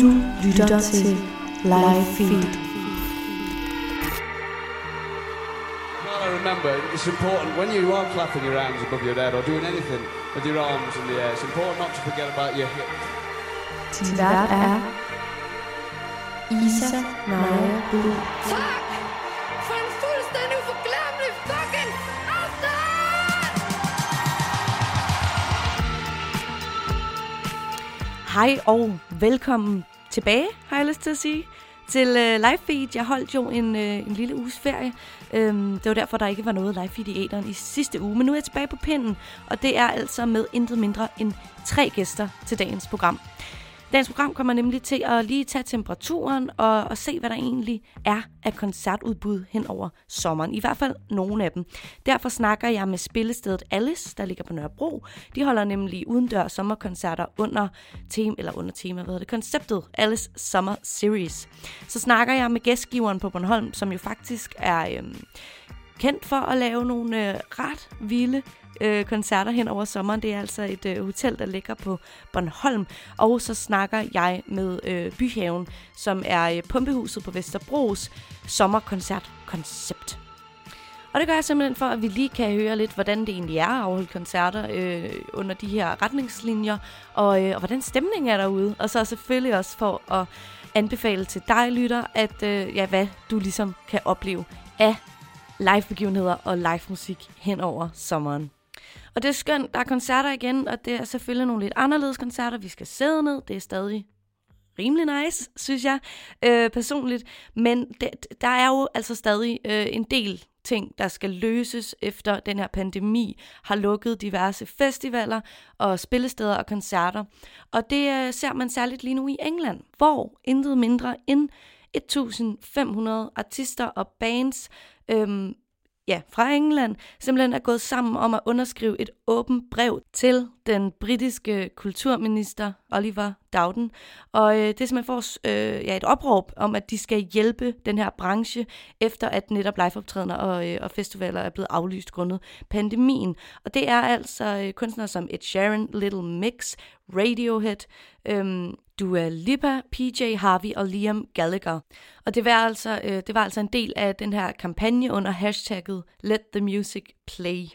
Du lytter til Live Feed. Well, I remember it's important when you are clapping your hands above your head or doing anything with your arms in the air, it's important not to forget about your hip. Din vært er Isa Maja Blue. Tak for en fuldstændig uforglemmelig fucking aften! Hej og velkommen tilbage, har jeg lyst til at sige, til øh, live feed. Jeg holdt jo en, øh, en lille uges ferie. Øhm, det var derfor, der ikke var noget live feed i æderen i sidste uge. Men nu er jeg tilbage på pinden, og det er altså med intet mindre end tre gæster til dagens program. Dagens program kommer nemlig til at lige tage temperaturen og, og se, hvad der egentlig er af koncertudbud hen over sommeren. I hvert fald nogle af dem. Derfor snakker jeg med spillestedet Alice, der ligger på Nørrebro. De holder nemlig udendørs sommerkoncerter under, tema, eller under tema, hvad hedder det, konceptet Alice Summer Series. Så snakker jeg med gæstgiveren på Bornholm, som jo faktisk er øhm, kendt for at lave nogle øh, ret vilde øh, koncerter hen over sommeren. Det er altså et øh, hotel, der ligger på Bornholm. Og så snakker jeg med øh, Byhaven, som er øh, pumpehuset på Vesterbros sommerkoncertkoncept. Og det gør jeg simpelthen for, at vi lige kan høre lidt, hvordan det egentlig er at afholde koncerter øh, under de her retningslinjer, og, øh, og hvordan stemningen er derude. Og så selvfølgelig også for at anbefale til dig, lytter, at øh, ja, hvad du ligesom kan opleve af live-begivenheder og live-musik hen over sommeren. Og det er skønt, der er koncerter igen, og det er selvfølgelig nogle lidt anderledes koncerter. Vi skal sidde ned, det er stadig rimelig nice, synes jeg øh, personligt. Men det, der er jo altså stadig øh, en del ting, der skal løses efter den her pandemi, har lukket diverse festivaler og spillesteder og koncerter. Og det øh, ser man særligt lige nu i England, hvor intet mindre end 1500 artister og bands øhm, ja, fra England simpelthen er gået sammen om at underskrive et åbent brev til den britiske kulturminister Oliver Dowden. Og øh, det er simpelthen for øh, ja, et opråb om, at de skal hjælpe den her branche, efter at netop liveoptrædener og, øh, og festivaler er blevet aflyst grundet pandemien. Og det er altså øh, kunstnere som Ed Sheeran, Little Mix, Radiohead, øh, Dua Lipa, PJ Harvey og Liam Gallagher. Og det var, altså, øh, det var altså en del af den her kampagne under hashtagget Let the Music Play.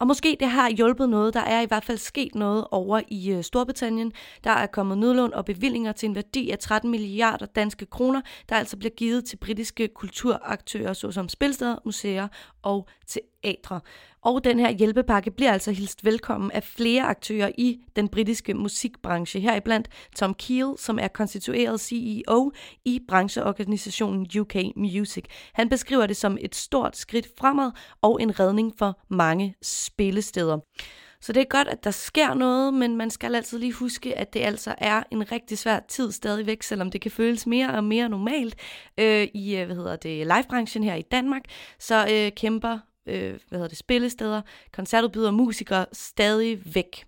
Og måske det har hjulpet noget. Der er i hvert fald sket noget over i øh, Storbritannien. Der er kommet nødlån og bevillinger til en værdi af 13 milliarder danske kroner, der altså bliver givet til britiske kulturaktører, såsom spilsteder, museer og til teatre. Og den her hjælpepakke bliver altså hilst velkommen af flere aktører i den britiske musikbranche, heriblandt Tom Keel, som er konstitueret CEO i brancheorganisationen UK Music. Han beskriver det som et stort skridt fremad og en redning for mange spillesteder. Så det er godt, at der sker noget, men man skal altid lige huske, at det altså er en rigtig svær tid stadigvæk, selvom det kan føles mere og mere normalt øh, i øh, hvad hedder det, livebranchen her i Danmark. Så øh, kæmper øh, hvad hedder det, spillesteder, koncertudbydere, musikere stadig væk.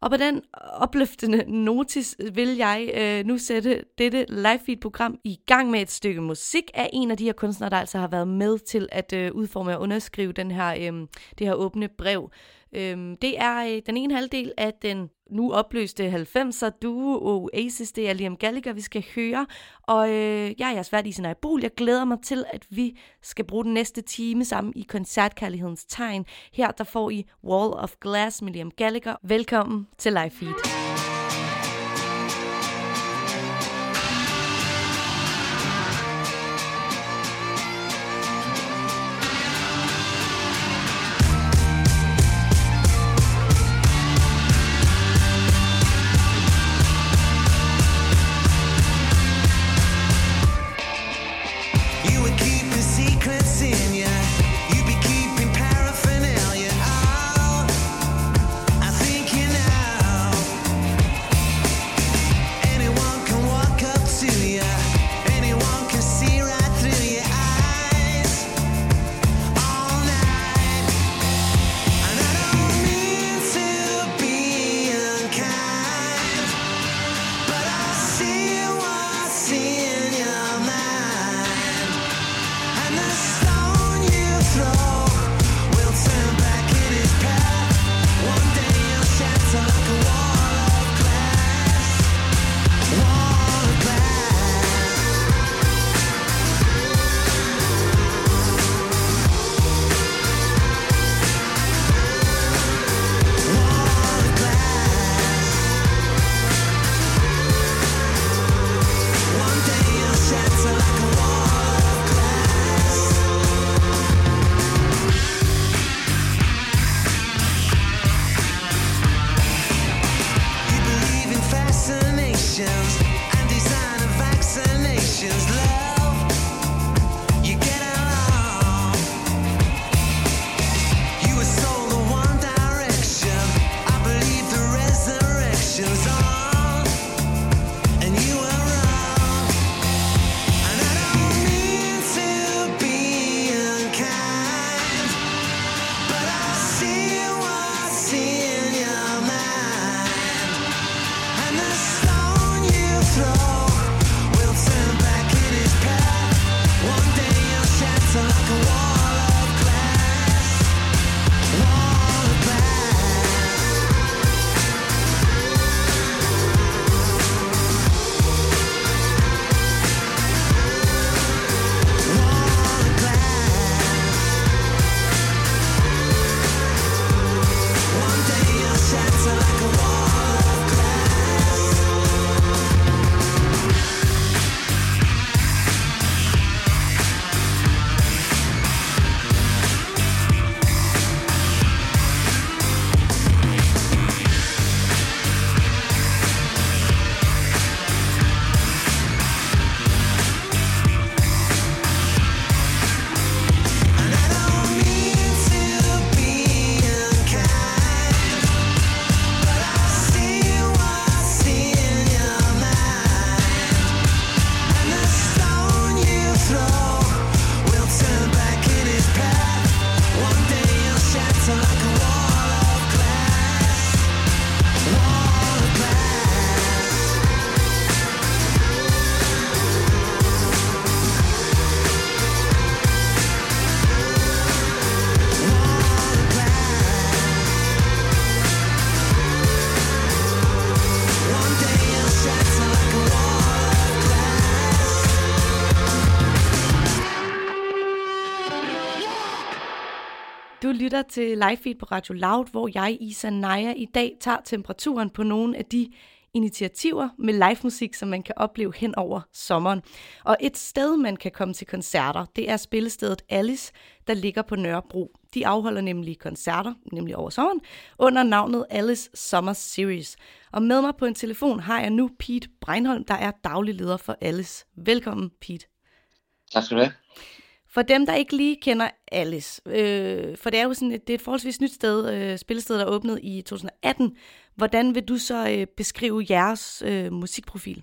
Og på den opløftende notis vil jeg øh, nu sætte dette live feed program i gang med et stykke musik af en af de her kunstnere, der altså har været med til at øh, udforme og underskrive den her, øh, det her åbne brev. Øhm, det er øh, den ene halvdel af den nu opløste 90'er duo Oasis, det er Liam Gallagher, vi skal høre. Og øh, jeg er jeres vært i sin Bol. Jeg glæder mig til, at vi skal bruge den næste time sammen i koncertkærlighedens tegn. Her der får I Wall of Glass med Liam Gallagher. Velkommen til Live Feed. Lytter til live feed på Radio Loud, hvor jeg, Isa Naja, i dag tager temperaturen på nogle af de initiativer med live musik, som man kan opleve hen over sommeren. Og et sted, man kan komme til koncerter, det er spillestedet Alice, der ligger på Nørrebro. De afholder nemlig koncerter, nemlig over sommeren, under navnet Alice Summer Series. Og med mig på en telefon har jeg nu Pete Breinholm, der er daglig leder for Alice. Velkommen, Pete. Tak skal du have. For dem, der ikke lige kender Alice, øh, for det er jo sådan et, det er et forholdsvis nyt sted, øh, spillested, der åbnede i 2018. Hvordan vil du så øh, beskrive jeres øh, musikprofil?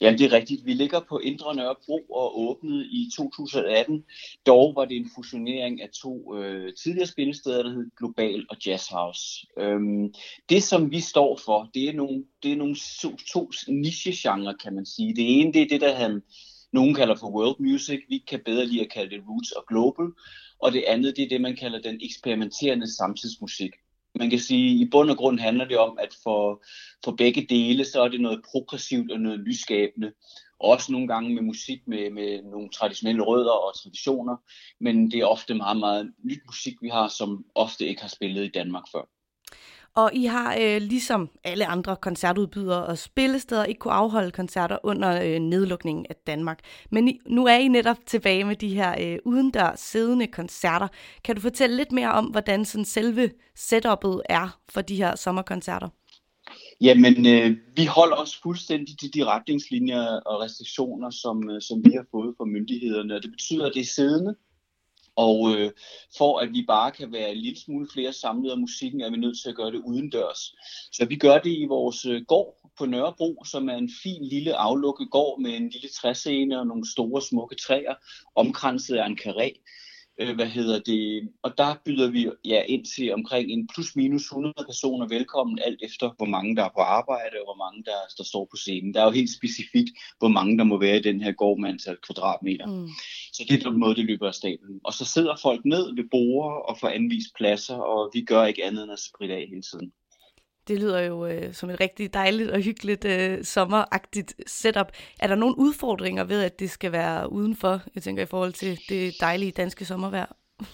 Jamen det er rigtigt. Vi ligger på Indre Nørrebro og åbnede i 2018. Dog var det en fusionering af to øh, tidligere spillesteder, der hed Global og Jazz House. Øhm, det som vi står for, det er nogle, det er nogle to, to niche kan man sige. Det ene det er det, der han, nogen kalder for world music. Vi kan bedre lide at kalde det roots og global. Og det andet det er det, man kalder den eksperimenterende samtidsmusik man kan sige, at i bund og grund handler det om, at for, for begge dele, så er det noget progressivt og noget nyskabende. Også nogle gange med musik med, med nogle traditionelle rødder og traditioner, men det er ofte meget, meget nyt musik, vi har, som ofte ikke har spillet i Danmark før. Og I har, øh, ligesom alle andre koncertudbydere og spillesteder, ikke kunne afholde koncerter under øh, nedlukningen af Danmark. Men I, nu er I netop tilbage med de her øh, udendørs siddende koncerter. Kan du fortælle lidt mere om, hvordan sådan selve setup'et er for de her sommerkoncerter? Jamen, øh, vi holder os fuldstændig til de retningslinjer og restriktioner, som, øh, som vi har fået fra myndighederne. Og det betyder, at det er siddende, og øh, for at vi bare kan være en lille smule flere samlet af musikken, er vi nødt til at gøre det udendørs. Så vi gør det i vores øh, gård på Nørrebro, som er en fin lille aflukket gård med en lille træscene og nogle store smukke træer, omkranset af en karé. Øh, hvad hedder det? Og der byder vi ja, ind til omkring en plus minus 100 personer velkommen, alt efter hvor mange der er på arbejde og hvor mange der, der står på scenen. Der er jo helt specifikt, hvor mange der må være i den her gård med antal kvadratmeter. Mm. Så det er den måde, det løber af staten. Og så sidder folk ned ved borde og får anvist pladser, og vi gør ikke andet end at spritte af hele tiden. Det lyder jo øh, som et rigtig dejligt og hyggeligt øh, sommeragtigt setup. Er der nogle udfordringer ved, at det skal være udenfor, jeg tænker i forhold til det dejlige danske sommervejr?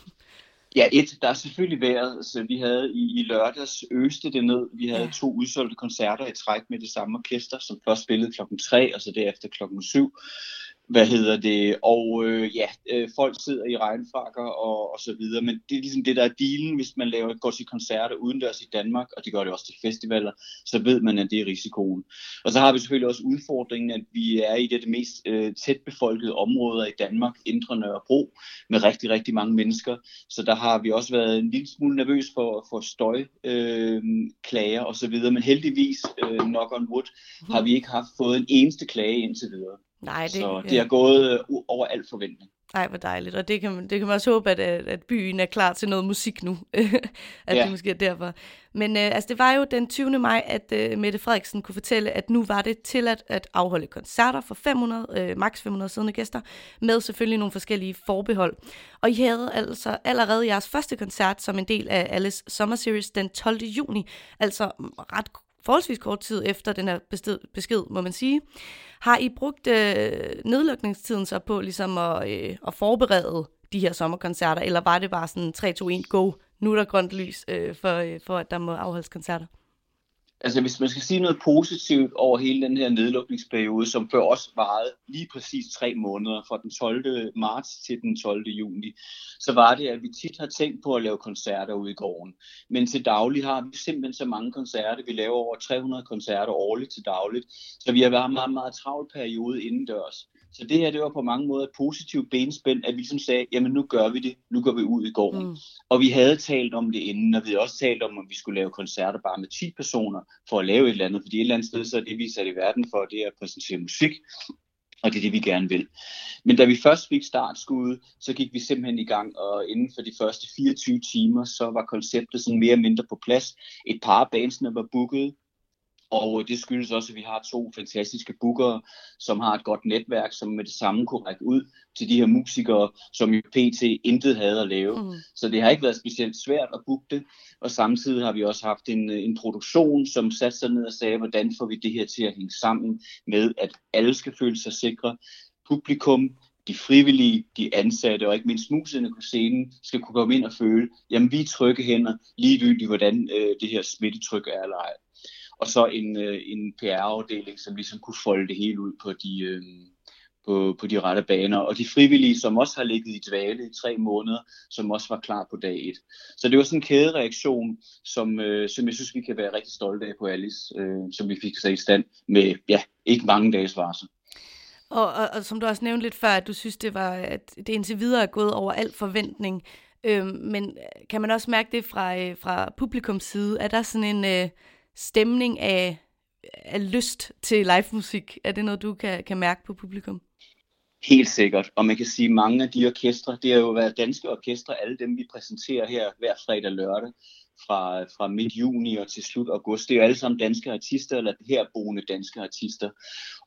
Ja, et, der er selvfølgelig været, så vi havde i, i lørdags øste det ned. Vi havde ja. to udsolgte koncerter i træk med det samme orkester, som først spillede klokken 3, og så derefter klokken 7. Hvad hedder det? Og øh, ja, øh, folk sidder i regnfrakker og, og så videre, men det er ligesom det, der er dealen, hvis man laver, går til koncerter udendørs i Danmark, og det gør det også til festivaler, så ved man, at det er risikoen. Og så har vi selvfølgelig også udfordringen, at vi er i det, det mest øh, tætbefolkede områder i Danmark, Indre Nørrebro, med rigtig, rigtig mange mennesker. Så der har vi også været en lille smule nervøs for, for støj, øh, klager og så videre, men heldigvis, øh, knock on wood, har vi ikke haft fået en eneste klage indtil videre. Nej, det, så det er gået øh, over al forventning. Ej, hvor dejligt. Og det kan, det kan man også håbe, at, at byen er klar til noget musik nu. at ja. det måske er derfor. Men øh, altså, det var jo den 20. maj, at øh, Mette Frederiksen kunne fortælle, at nu var det tilladt at afholde koncerter for 500, øh, maks 500 siddende gæster, med selvfølgelig nogle forskellige forbehold. Og I havde altså allerede jeres første koncert som en del af Alice Summer Series den 12. juni, altså ret forholdsvis kort tid efter den her besked, besked må man sige. Har I brugt øh, nedlukningstiden så på ligesom at, øh, at forberede de her sommerkoncerter, eller var det bare sådan 3, 2, 1, go, nu er der grønt lys øh, for, øh, for, at der må afholdes koncerter? Altså hvis man skal sige noget positivt over hele den her nedlukningsperiode, som før også varede lige præcis tre måneder, fra den 12. marts til den 12. juni, så var det, at vi tit har tænkt på at lave koncerter ude i gården. Men til daglig har vi simpelthen så mange koncerter. Vi laver over 300 koncerter årligt til dagligt, så vi har været en meget, meget travl periode indendørs. Så det her, det var på mange måder et positivt benspænd, at vi ligesom sagde, jamen nu gør vi det, nu går vi ud i gården. Mm. Og vi havde talt om det inden, og vi havde også talt om, at vi skulle lave koncerter bare med 10 personer, for at lave et eller andet, fordi et eller andet sted, så er det, vi er sat i verden for, det er at præsentere musik, og det er det, vi gerne vil. Men da vi først fik startskud, så gik vi simpelthen i gang, og inden for de første 24 timer, så var konceptet sådan mere eller mindre på plads. Et par af bandsene var booket, og det skyldes også, at vi har to fantastiske bookere, som har et godt netværk, som med det samme kunne række ud til de her musikere, som jo pt. intet havde at lave. Mm. Så det har ikke været specielt svært at booke det. Og samtidig har vi også haft en, en produktion, som satte sig ned og sagde, hvordan får vi det her til at hænge sammen med, at alle skal føle sig sikre. Publikum, de frivillige, de ansatte og ikke mindst musikerne på scenen skal kunne komme ind og føle, jamen vi er trygge hænder, ligegyldigt hvordan øh, det her smittetryk er eller ej. Og så en, øh, en PR-afdeling, som ligesom kunne folde det hele ud på de, øh, på, på de rette baner. Og de frivillige, som også har ligget i dvale i tre måneder, som også var klar på dag et. Så det var sådan en kædereaktion, som, øh, som jeg synes, vi kan være rigtig stolte af på Alice, øh, som vi fik sat i stand med ja, ikke mange dages varsel. Og, og, og som du også nævnte lidt før, at du synes, det var, at det indtil videre er gået over al forventning. Øhm, men kan man også mærke det fra, øh, fra publikums side? Er der sådan en øh, stemning af, af lyst til live musik? Er det noget, du kan, kan mærke på publikum? Helt sikkert. Og man kan sige, at mange af de orkestre, det har jo været danske orkestre, alle dem vi præsenterer her hver fredag og lørdag, fra, fra midt juni og til slut august. Det er jo alle sammen danske artister, eller herboende danske artister.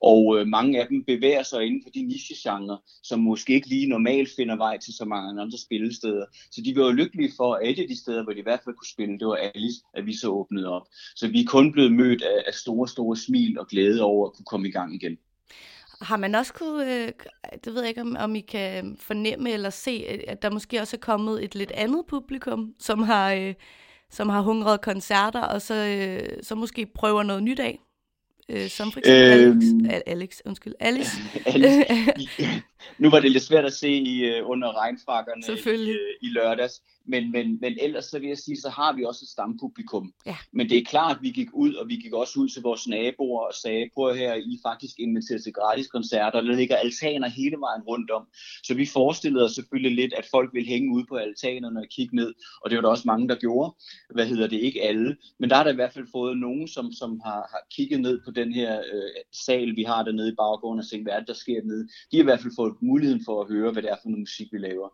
Og øh, mange af dem bevæger sig inden for de nichegenre, som måske ikke lige normalt finder vej til så mange andre spillesteder. Så de var jo lykkelige for, at et af de steder, hvor de i hvert fald kunne spille, det var Alice, at vi så åbnede op. Så vi er kun blevet mødt af, af store, store smil og glæde over at kunne komme i gang igen. Har man også kunne, øh, det ved jeg ikke, om, om I kan fornemme eller se, at der måske også er kommet et lidt andet publikum, som har, øh, som har hungret koncerter, og så, øh, så måske prøver noget nyt af? Øh, som for eksempel øhm, Alex, Alex, undskyld, Alice. Alice. nu var det lidt svært at se i, under regnfrakkerne i, i lørdags, men, men, men ellers så vil jeg sige, så har vi også et stampublikum. Ja. Men det er klart, at vi gik ud, og vi gik også ud til vores naboer og sagde, prøv her, I faktisk inviteret til gratis koncerter, der ligger altaner hele vejen rundt om. Så vi forestillede os selvfølgelig lidt, at folk ville hænge ud på altanerne og kigge ned, og det var der også mange, der gjorde. Hvad hedder det? Ikke alle. Men der er der i hvert fald fået nogen, som, som har, har kigget ned på den her øh, sal, vi har dernede i baggården og set, hvad der sker dernede. De har i hvert fald fået muligheden for at høre, hvad det er for noget musik, vi laver.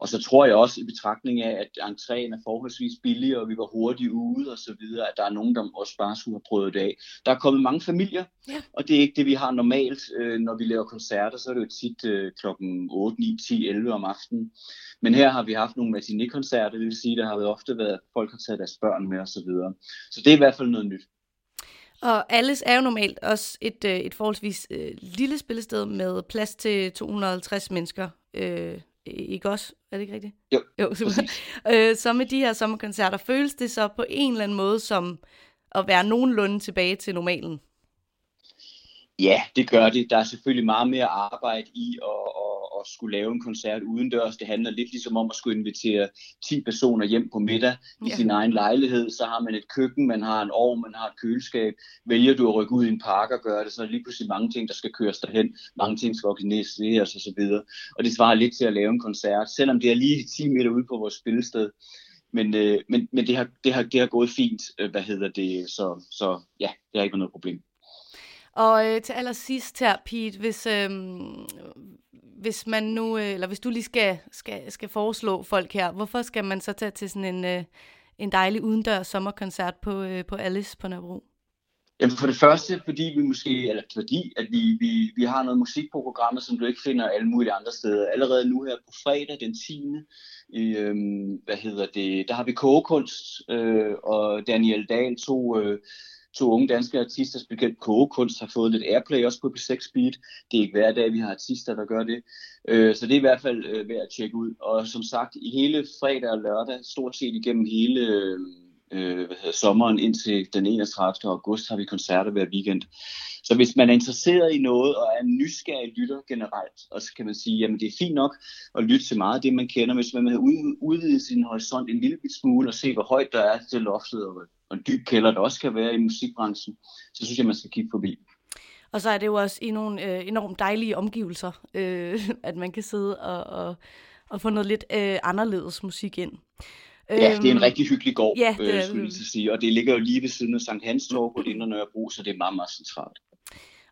Og så tror jeg også i betragtning af, af, at entréen er forholdsvis billig, og vi var hurtigt ude og så videre, at der er nogen, der også bare skulle have prøvet det af. Der er kommet mange familier, ja. og det er ikke det, vi har normalt, øh, når vi laver koncerter, så er det jo tit øh, klokken 8, 9, 10, 11 om aftenen. Men her har vi haft nogle matiné-koncerter, det vil sige, der har ofte været, at folk har taget deres børn med og så videre. Så det er i hvert fald noget nyt. Og Alice er jo normalt også et, øh, et forholdsvis øh, lille spillested med plads til 250 mennesker. Øh, ikke også? Er det ikke rigtigt? Jo, jo super. Øh, så med de her sommerkoncerter, føles det så på en eller anden måde som at være nogenlunde tilbage til normalen? Ja, det gør det. Der er selvfølgelig meget mere arbejde i at, at, at skulle lave en koncert udendørs. Det handler lidt ligesom om at skulle invitere 10 personer hjem på middag i ja. sin egen lejlighed. Så har man et køkken, man har en ovn, man har et køleskab. Vælger du at rykke ud i en park og gøre det, så er det lige pludselig mange ting, der skal køres derhen. Mange ting skal organiseres og så videre. Og det svarer lidt til at lave en koncert, selvom det er lige 10 meter ude på vores spillested. Men, øh, men, men det, har, det, har, det har gået fint, øh, hvad hedder det, så, så ja, det har ikke været noget problem. Og øh, til allersidst her, Pete, hvis, øh, hvis man nu, øh, eller hvis du lige skal, skal, skal foreslå folk her, hvorfor skal man så tage til sådan en, øh, en dejlig udendørs sommerkoncert på, øh, på Alice på Nørrebro? Jamen for det første, fordi vi måske, eller fordi, at vi, vi, vi har noget musik på programmet, som du ikke finder alle mulige andre steder. Allerede nu her på fredag den 10. I, øhm, hvad hedder det, der har vi kogekunst, øh, og Daniel Dahl, to øh, to unge danske artister, specielt kogekunst, har fået lidt airplay også på B6 Beat. Det er ikke hver dag, vi har artister, der gør det. Øh, så det er i hvert fald øh, værd at tjekke ud. Og som sagt, i hele fredag og lørdag, stort set igennem hele øh, øh, hvad hedder, sommeren indtil den 31. august, har vi koncerter hver weekend. Så hvis man er interesseret i noget og er nysgerrig lytter generelt, og så kan man sige, jamen det er fint nok at lytte til meget af det, man kender, hvis man vil udvide sin horisont en lille smule og se, hvor højt der er til loftet og og en dyb kælder, der også kan være i musikbranchen, så synes jeg, man skal kigge forbi. Og så er det jo også i nogle øh, enormt dejlige omgivelser, øh, at man kan sidde og, og, og få noget lidt øh, anderledes musik ind. Ja, det er en øhm, rigtig hyggelig gård, ja, det er, øh, skulle jeg sige. Og det ligger jo lige ved siden af Sankt Hans Torv på Indre Nørrebro, så det er meget, meget centralt.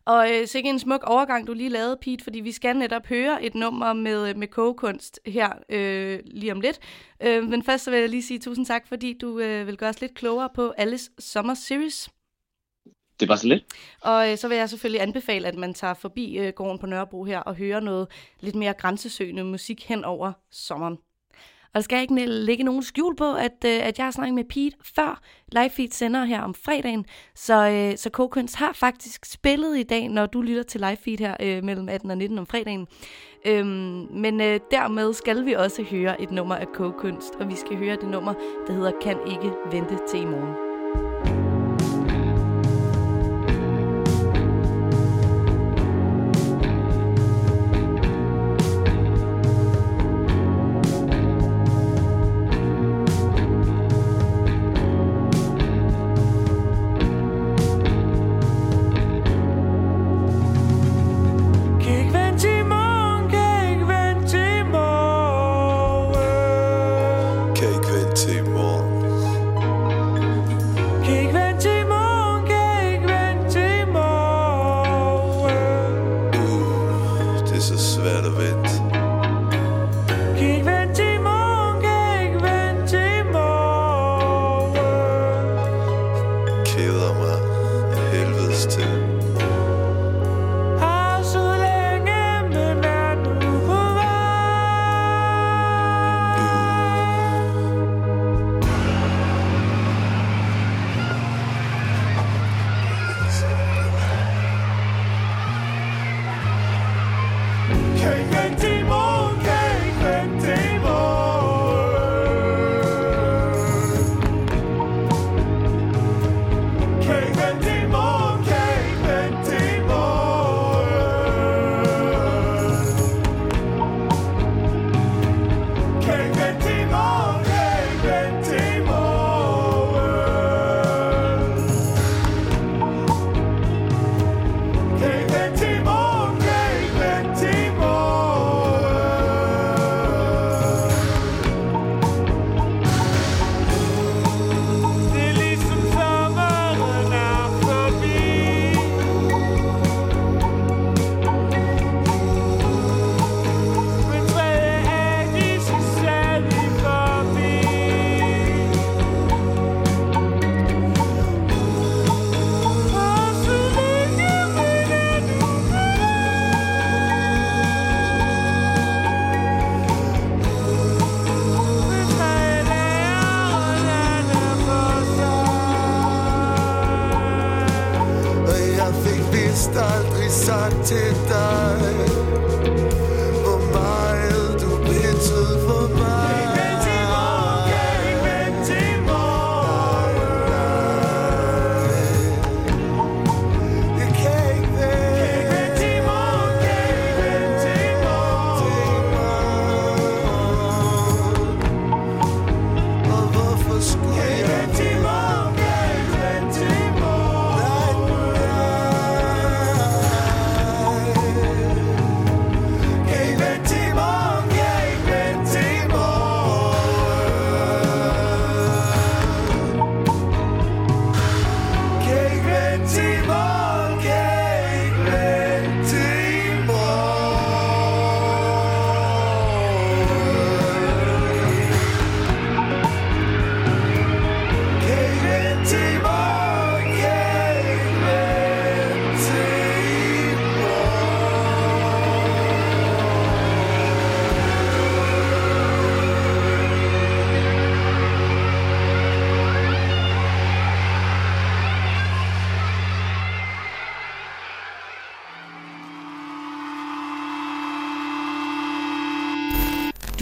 Og øh, sikkert en smuk overgang, du lige lavede, Pete, fordi vi skal netop høre et nummer med, med kogekunst her øh, lige om lidt. Øh, men først så vil jeg lige sige tusind tak, fordi du øh, vil gøre os lidt klogere på Alice Summer Series. Det var så lidt. Og øh, så vil jeg selvfølgelig anbefale, at man tager forbi øh, gården på Nørrebro her og hører noget lidt mere grænsesøgende musik hen over sommeren. Og der skal ikke ligge nogen skjul på, at, øh, at jeg har snakket med Pete før Live Feed sender her om fredagen. Så, øh, så k har faktisk spillet i dag, når du lytter til Live Feed her øh, mellem 18 og 19 om fredagen. Øhm, men øh, dermed skal vi også høre et nummer af k og vi skal høre det nummer, der hedder Kan ikke vente til i morgen.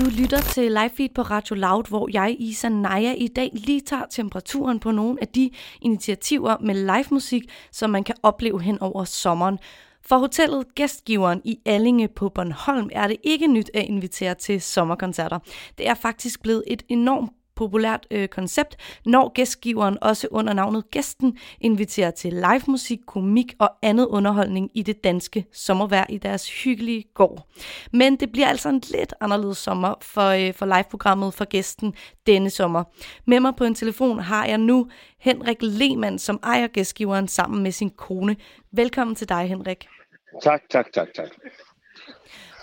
Du lytter til live feed på Radio Loud, hvor jeg, Isa Naja, i dag lige tager temperaturen på nogle af de initiativer med live musik, som man kan opleve hen over sommeren. For hotellet Gæstgiveren i Allinge på Bornholm er det ikke nyt at invitere til sommerkoncerter. Det er faktisk blevet et enormt populært øh, koncept, når gæstgiveren også under navnet Gæsten inviterer til live musik, komik og andet underholdning i det danske sommervejr i deres hyggelige gård. Men det bliver altså en lidt anderledes sommer for, øh, for liveprogrammet for Gæsten denne sommer. Med mig på en telefon har jeg nu Henrik Lehmann, som ejer gæstgiveren sammen med sin kone. Velkommen til dig, Henrik. Tak, tak, tak, tak.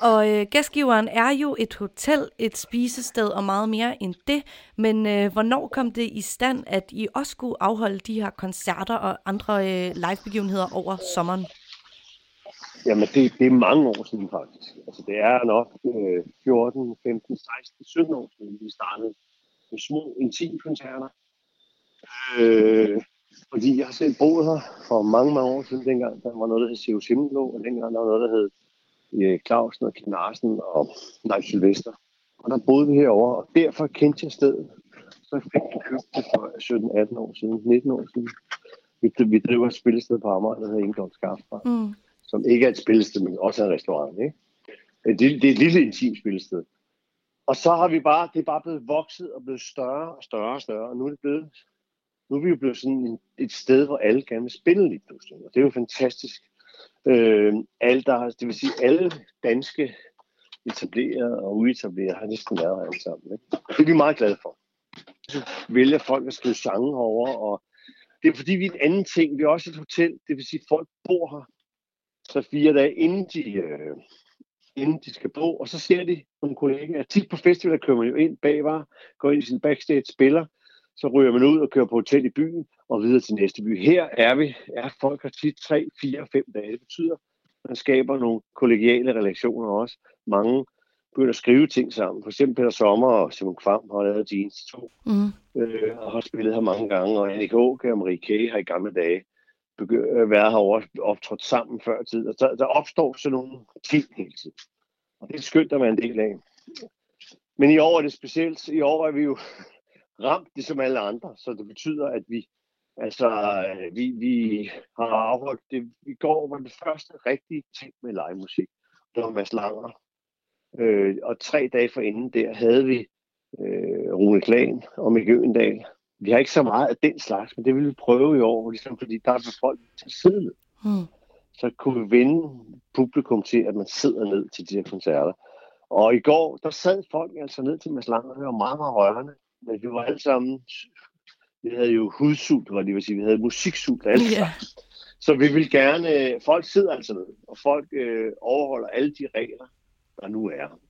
Og øh, gæstgiveren er jo et hotel, et spisested og meget mere end det. Men øh, hvornår kom det i stand, at I også skulle afholde de her koncerter og andre øh, livebegivenheder over sommeren? Jamen, det, det er mange år siden faktisk. Altså, det er nok øh, 14, 15, 16, 17 år siden, vi startede med små intimkoncerter. Øh, fordi jeg har selv boet her for mange, mange år siden, dengang der var noget, der hed CO Simmelå, og dengang der var noget, der hed øh, Clausen og Kim Larsen og Leif Sylvester. Og der boede vi herovre, og derfor kendte jeg stedet. Så fik jeg købt det for 17-18 år siden, 19 år siden. Vi, vi driver et spillested på Amager, der hedder Ingolf Skaffbar, Mm. som ikke er et spillested, men også er en restaurant. Ikke? Det, det er et lille intimt spillested. Og så har vi bare, det er bare blevet vokset og blevet større og større og større, og nu er det blevet, nu er vi jo blevet sådan et sted, hvor alle gerne vil spille lige pludselig, og det er jo fantastisk. Øh, alle, der, har- det vil sige, alle danske etablerede og uetablerede har næsten været her alle sammen. Ikke? Det er vi meget glade for. Så vælger folk at skrive sange herover, og det er fordi, vi er en anden ting. Vi er også et hotel, det vil sige, folk bor her så fire dage, inden de, øh, inden de skal bo, og så ser de nogle kollegaer. Tit på festivaler kører man jo ind bagvar, går ind i sin backstage, spiller, så ryger man ud og kører på hotel i byen, og videre til næste by. Her er vi, er folk har tit 3, 4, 5 dage. Det betyder, at man skaber nogle kollegiale relationer også. Mange begynder at skrive ting sammen. For eksempel Peter Sommer og Simon Kvam har lavet Jeans 2, Mm. øh, og har spillet her mange gange. Og Annika Åke og Marie K. har i gamle dage begy- øh, været herovre og optrådt sammen før tid. Og der, der opstår sådan nogle ting hele tiden. Og det er skønt at være en del af. Men i år er det specielt. I år er vi jo ramt det som alle andre, så det betyder, at vi altså øh, vi, vi har afholdt det. I går var det første rigtige ting med live musik. Det var Mads Langer. Øh, og tre dage forinden der havde vi øh, Rune Klan og Mikke Øendal. Vi har ikke så meget af den slags, men det vil vi prøve i år, ligesom fordi der er folk til ned. Mm. Så kunne vi vende publikum til, at man sidder ned til de her koncerter. Og i går, der sad folk altså ned til Mads Langer, det var meget, meget rørende. Men vi var alle sammen, vi havde jo hudsult, var det, vil sige, vi havde musiksult alle sammen. Så vi vil gerne, folk sidder altså ned, og folk øh, overholder alle de regler, der nu er.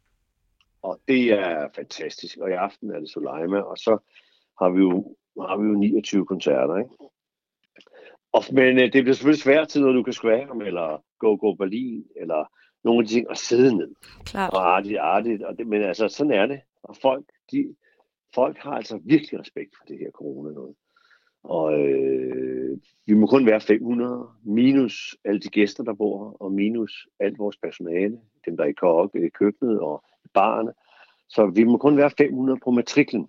Og det er fantastisk. Og i aften er det Soleima, og så har vi jo, har vi jo 29 koncerter, ikke? Og, men øh, det bliver selvfølgelig svært til, når du kan skvære eller Go Go Berlin, eller nogle af de ting, at sidde ned Klart. og artigt, artigt. Og det, men altså, sådan er det. Og folk, de, folk har altså virkelig respekt for det her corona noget. Og øh, vi må kun være 500, minus alle de gæster, der bor her, og minus alt vores personale, dem der er i kok, i køkkenet og i barerne. Så vi må kun være 500 på matriklen.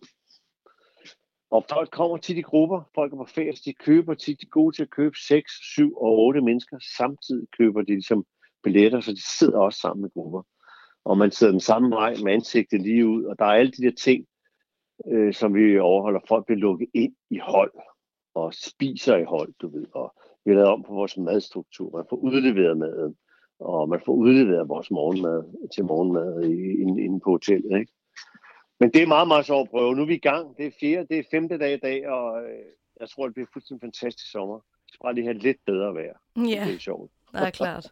Og folk kommer tit i grupper, folk er på ferie, de køber tit, de er gode til at købe 6, 7 og 8 mennesker. Samtidig køber de ligesom billetter, så de sidder også sammen med grupper. Og man sidder den samme vej med ansigtet lige ud, og der er alle de der ting, øh, som vi overholder. Folk bliver lukket ind i hold, og spiser i hold, du ved. Og vi lavet om på vores madstruktur. Man får udleveret maden, og man får udleveret vores morgenmad til morgenmad inde på hotellet, ikke? Men det er meget, meget sjovt at prøve. Nu er vi i gang. Det er fjerde, det er femte dag i dag, og øh, jeg tror, det bliver fuldstændig fantastisk sommer. Vi skal bare lige have lidt bedre vejr. Ja. Det er sjovt. Nej, klart.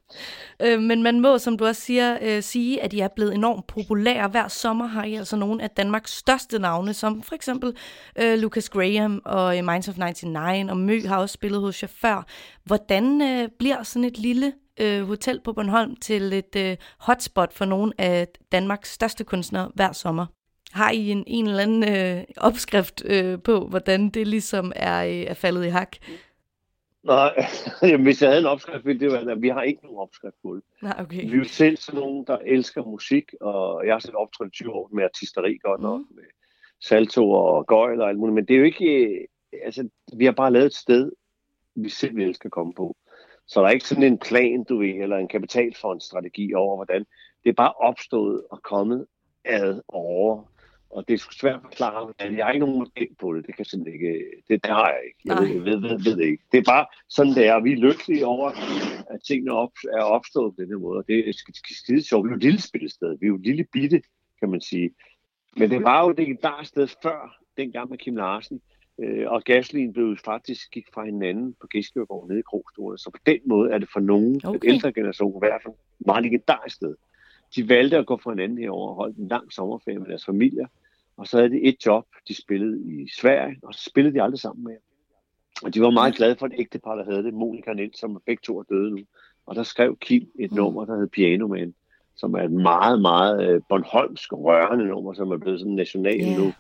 Øh, men man må, som du også siger, øh, sige, at I er blevet enormt populære. Hver sommer har I altså nogle af Danmarks største navne, som for eksempel øh, Lucas Graham og øh, Minds of 99, og Mø har også spillet hos chauffør. Hvordan øh, bliver sådan et lille øh, hotel på Bornholm til et øh, hotspot for nogle af Danmarks største kunstnere hver sommer? Har I en, en eller anden øh, opskrift øh, på, hvordan det ligesom er, øh, er faldet i hak? Nej, jamen, hvis jeg havde en opskrift, ville det være, at vi har ikke nogen opskrift på det. Nej, okay. Vi er jo selv sådan nogen, der elsker musik, og jeg har selv optrådt i 20 år med artisteri godt nok, med salto og gøjl og alt muligt, men det er jo ikke, øh, altså, vi har bare lavet et sted, vi selv vil elske at komme på. Så der er ikke sådan en plan, du ved, eller en kapitalfondsstrategi over, hvordan det er bare opstået og kommet ad over. Og det er svært at forklare, hvordan. Jeg har ikke nogen model på det. Det kan simpelthen ikke. Det, det har jeg ikke. Jeg ved, ved, ved, ved, det ikke. Det er bare sådan, det er. Vi er lykkelige over, at tingene op, er opstået på den her måde. Og det er sk- sk- skide sjovt. Vi er jo et lille spillested. Vi er jo et lille bitte, kan man sige. Men det var jo et legendarisk sted før, dengang med Kim Larsen. Øh, og gaslin blev faktisk gik fra hinanden på Giskjørgård nede i Krogstuen. Så på den måde er det for nogen, okay. Den ældre generation i hvert fald, et meget legendarisk sted. De valgte at gå fra hinanden herover og holdt en lang sommerferie med deres familier. Og så havde de et job, de spillede i Sverige, og så spillede de aldrig sammen mere. Og de var meget glade for et ægtepar, der havde det. Monika og Niels, som begge to er døde nu. Og der skrev Kim et nummer, der hed Piano Man, som er et meget, meget øh, Bornholmsk rørende nummer, som er blevet sådan national yeah. nu.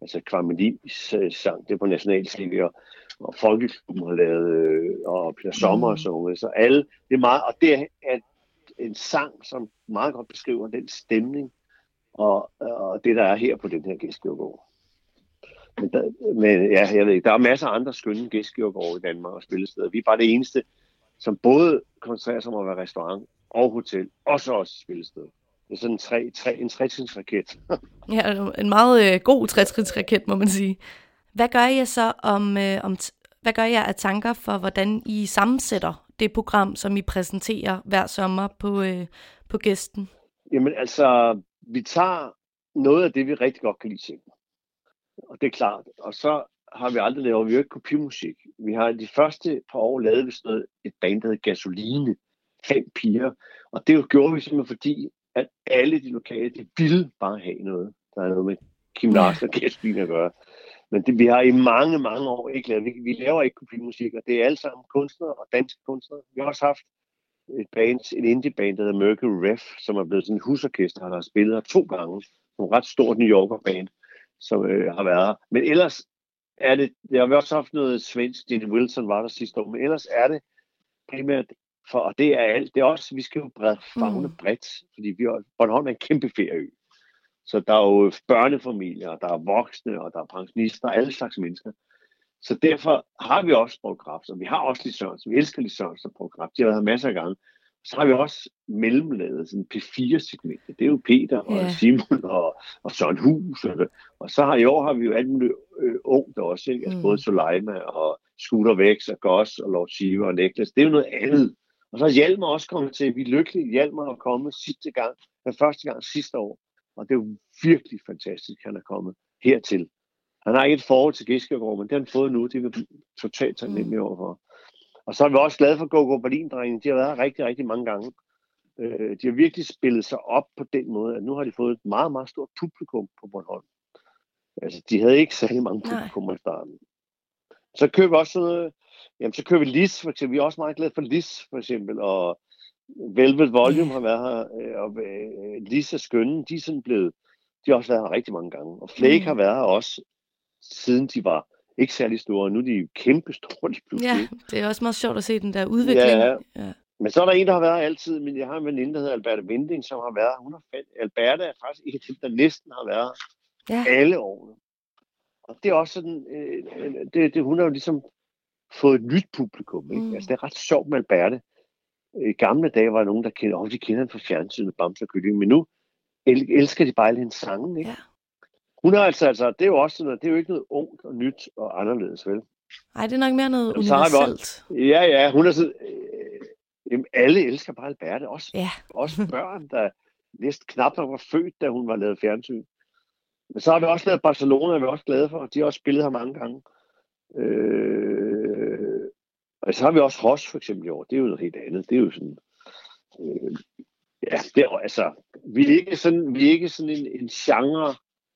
Altså Kvarmelins øh, sang, det er på National TV, og, og Folkeklubben har lavet, øh, og Peter Sommer har sunget. Så alle, det er meget, og det er en sang, som meget godt beskriver den stemning, og, og det, der er her på den her gæstgivergård. Men, der, men ja, jeg ved ikke, der er masser af andre skønne gæstgivergårde i Danmark og spillesteder. Vi er bare det eneste, som både koncentrerer sig om at være restaurant og hotel, og så også spillested. Det er sådan en, tre, tre, en trætrinsraket. Ja, en meget øh, god trætrinsraket, må man sige. Hvad gør jeg så om, øh, om t- hvad gør jeg af tanker for, hvordan I sammensætter det program, som I præsenterer hver sommer på, øh, på gæsten? Jamen altså, vi tager noget af det, vi rigtig godt kan lide selv. Og det er klart. Og så har vi aldrig lavet, vi har jo ikke kopimusik. Vi har de første par år lavet vi sådan et band, der hed Gasoline. Fem piger. Og det jo gjorde vi simpelthen fordi, at alle de lokale, de ville bare have noget. Der er noget med Kim Larsen og Gasoline at gøre. Men det, vi har i mange, mange år ikke lavet. Vi, vi laver ikke kopimusik, og det er alle sammen kunstnere og danske kunstnere. Vi har også haft et band, en indie-band, der hedder Mercury Ref, som er blevet sådan en husorkester, der har spillet her to gange. Som et ret stort New Yorker-band, som øh, har været her. Men ellers er det, jeg har også haft noget svensk, Jenny Wilson var der sidste år, men ellers er det primært, for, og det er alt, det er også, vi skal jo brede fagne Mm. bredt, fordi vi har, Bornholm er en kæmpe ferieø. Så der er jo børnefamilier, der er voksne, og der er pensionister, alle slags mennesker. Så derfor har vi også brugt kraft, og vi har også Lis Sørensen. Vi elsker Lis Sørensen og brugt kraft. De har været her masser af gange. Så har vi også mellemlaget sådan P4-segment. Det er jo Peter og Ja. Simon og, og Søren Hus. Og, og så har i år har vi jo alt muligt øh, ungt også. Ikke? Altså Mm. både Soleima og Scooter Vex og Goss og Lord Shiva og Niklas. Det er jo noget andet. Og så er Hjalmar også kommet til. Vi er lykkelige. Hjalmar er kommet sidste gang. Den første gang sidste år. Og det er jo virkelig fantastisk, at han er kommet hertil. Han har ikke et forhold til Giskegård, men det har han fået nu. Det er vi totalt taknemmelige Mm. overfor. Og så er vi også glade for Go-Go berlin -drengene. De har været her rigtig, rigtig mange gange. Øh, de har virkelig spillet sig op på den måde, at nu har de fået et meget, meget stort publikum på Bornholm. Altså, de havde ikke særlig mange publikum i starten. Så kører vi også sådan noget, jamen så kører vi Lis, for eksempel. Vi er også meget glade for Lis, for eksempel, og Velvet Volume har været her, øh, og øh, Lis og Skønne, de er sådan blevet, de har også været her rigtig mange gange. Og Flake Mm. har været her også, siden de var ikke særlig store. Nu er de jo kæmpe store, lige pludselig. Ja, det er også meget sjovt at se den der udvikling. Ja. ja. Men så er der en, der har været altid, men jeg har en veninde, der hedder Alberta Vinding, som har været. Hun har fandt, Alberta er faktisk en af dem, der næsten har været ja. alle årene. Og det er også sådan, øh, øh, det, det, hun har jo ligesom fået et nyt publikum. Ikke? Mm. Altså, det er ret sjovt med Alberte. I gamle dage var der nogen, der kendte, oh, de kender hende fra fjernsynet, Bamse og Kylling, men nu el- elsker de bare alle hendes sange. Ikke? Ja. Hun er altså, altså, det er jo også sådan noget, det er jo ikke noget ungt og nyt og anderledes, vel? Ej, det er nok mere noget Jamen, så har vi universelt. Ja, ja, hun er sådan, øh, jamen, alle elsker bare Alberte, også, Ja. også børn, der næsten knap nok var født, da hun var lavet fjernsyn. Men så har vi også lavet Barcelona, er vi også glade for. De har også spillet her mange gange. Øh, og så har vi også Hoss for eksempel i år. Det er jo noget helt andet. Det er jo sådan... Øh, ja, det er, altså, vi er ikke sådan, vi er ikke sådan en, en genre,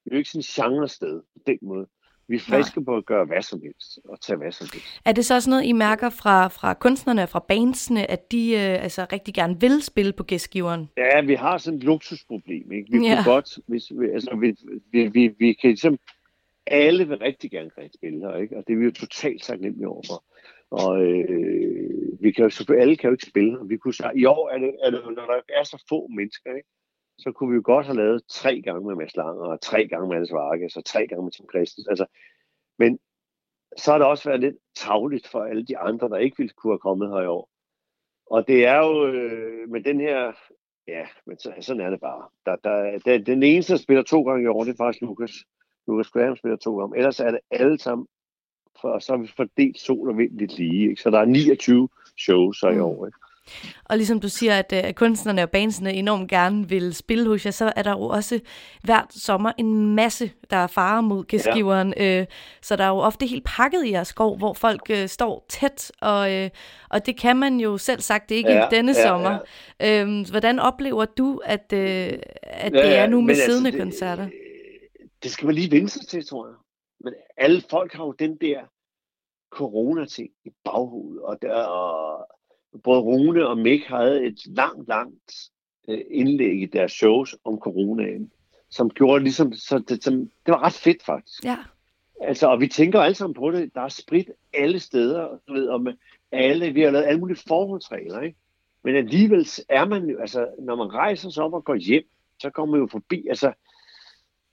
vi er jo ikke sådan en genre-sted på den måde. Vi er friske på at gøre hvad som helst, og tage hvad som helst. Er det så også noget, I mærker fra, fra kunstnerne og fra bandsene, at de øh, altså rigtig gerne vil spille på gæstgiveren? Ja, vi har sådan et luksusproblem, ikke? Vi Ja. kunne godt, hvis, vi- altså, vi, vi, vi, vi kan ligesom, alle vil rigtig gerne spille her, ikke? Og det er vi jo totalt taknemmelige overfor. Og øh, vi kan jo alle kan jo ikke spille. Vi kunne, sige- I år er det, er det, når der er så få mennesker, ikke? så kunne vi jo godt have lavet tre gange med Mads Langer, og tre gange med Anders Vargas, og tre gange med Tim Christensen. Altså, men så har det også været lidt tavligt for alle de andre, der ikke ville kunne have kommet her i år. Og det er jo øh, med den her, ja, men så, sådan er det bare. Der, der, der, den eneste, der spiller to gange i år, det er faktisk Lukas. Lukas Graham spiller to gange. Ellers er det alle sammen, for, så har vi fordelt sol og vind lidt lige. Ikke? Så der er 29 shows så i Mm. år. Ikke? Og ligesom du siger, at øh, kunstnerne og bandsene enormt gerne vil spille hos jer, så er der jo også hvert sommer en masse, der er fare mod gæstgiveren. Ja. Øh, så der er jo ofte helt pakket i jeres skov, hvor folk øh, står tæt, og, øh, og det kan man jo selv sagt ikke ja, Ja, denne ja, sommer. Øhm, hvordan oplever du, at, øh, at Ja, det er nu med men siddende det, koncerter? Det skal man lige vende sig til, tror jeg. Men alle folk har jo den der corona-ting i baghovedet, og, der, og både Rune og Mick havde et langt, langt øh, indlæg i deres shows om coronaen, som gjorde ligesom, så det, som, det var ret fedt faktisk. Ja. Altså, og vi tænker alle sammen på det. Der er sprit alle steder, du ved, og med alle, vi har lavet alle mulige forholdsregler, ikke? Men alligevel er man jo, altså, når man rejser sig op og går hjem, så kommer man jo forbi, altså,